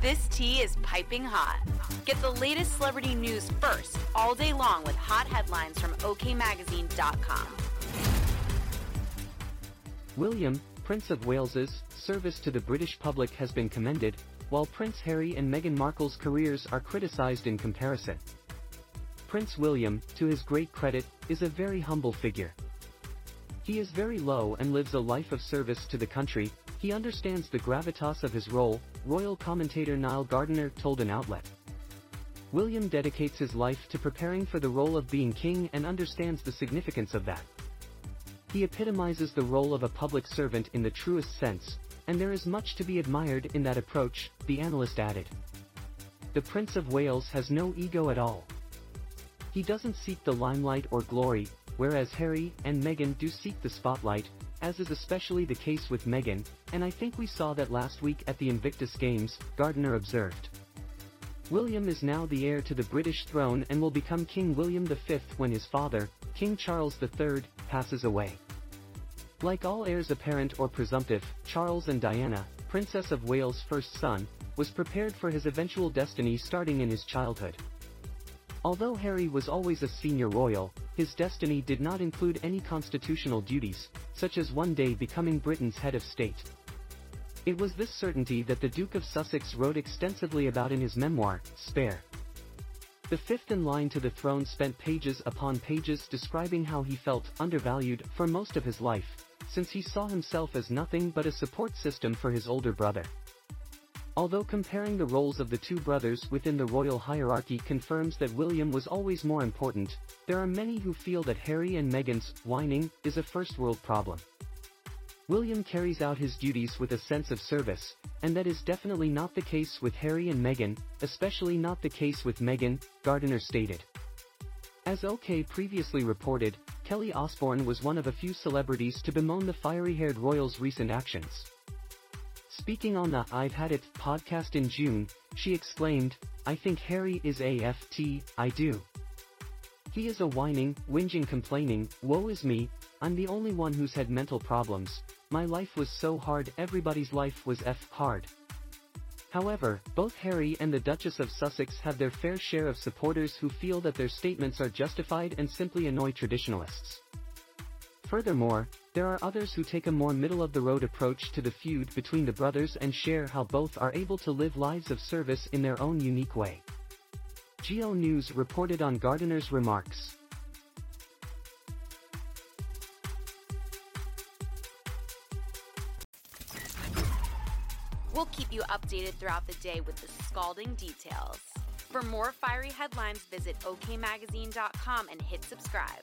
This tea is piping hot. Get the latest celebrity news first all day long with hot headlines from OKMagazine.com. William, Prince of Wales's, service to the British public has been commended, while Prince Harry and Meghan Markle's careers are criticized in comparison. Prince William, to his great credit, is a very humble figure. He is very low and lives a life of service to the country, he understands the gravitas of his role, royal commentator Niall Gardiner told an outlet. William dedicates his life to preparing for the role of being king and understands the significance of that. He epitomizes the role of a public servant in the truest sense, and there is much to be admired in that approach, the analyst added. The Prince of Wales has no ego at all. He doesn't seek the limelight or glory, whereas Harry and Meghan do seek the spotlight, as is especially the case with Meghan, and I think we saw that last week at the Invictus Games, Gardiner observed. William is now the heir to the British throne and will become King William V when his father, King Charles III, passes away. Like all heirs apparent or presumptive, Charles and Diana, Princess of Wales' first son, was prepared for his eventual destiny starting in his childhood. Although Harry was always a senior royal, his destiny did not include any constitutional duties, such as one day becoming Britain's head of state. It was this certainty that the Duke of Sussex wrote extensively about in his memoir, Spare. The fifth in line to the throne spent pages upon pages describing how he felt undervalued for most of his life, since he saw himself as nothing but a support system for his older brother. Although comparing the roles of the two brothers within the royal hierarchy confirms that William was always more important, there are many who feel that Harry and Meghan's whining is a first world problem. William carries out his duties with a sense of service, and that is definitely not the case with Harry and Meghan, especially not the case with Meghan, Gardiner stated. As OK previously reported, Kelly Osbourne was one of a few celebrities to bemoan the fiery-haired royal's recent actions. Speaking on the I've Had It podcast in June, she exclaimed, I think Harry is AFT, I do. He is a whining, whinging complaining, woe is me, I'm the only one who's had mental problems, my life was so hard everybody's life was F hard. However, both Harry and the Duchess of Sussex have their fair share of supporters who feel that their statements are justified and simply annoy traditionalists. Furthermore, there are others who take a more middle-of-the-road approach to the feud between the brothers and share how both are able to live lives of service in their own unique way. GB News reported on Gardiner's remarks. We'll keep you updated throughout the day with the scalding details. For more fiery headlines, visit OKMagazine.com and hit subscribe.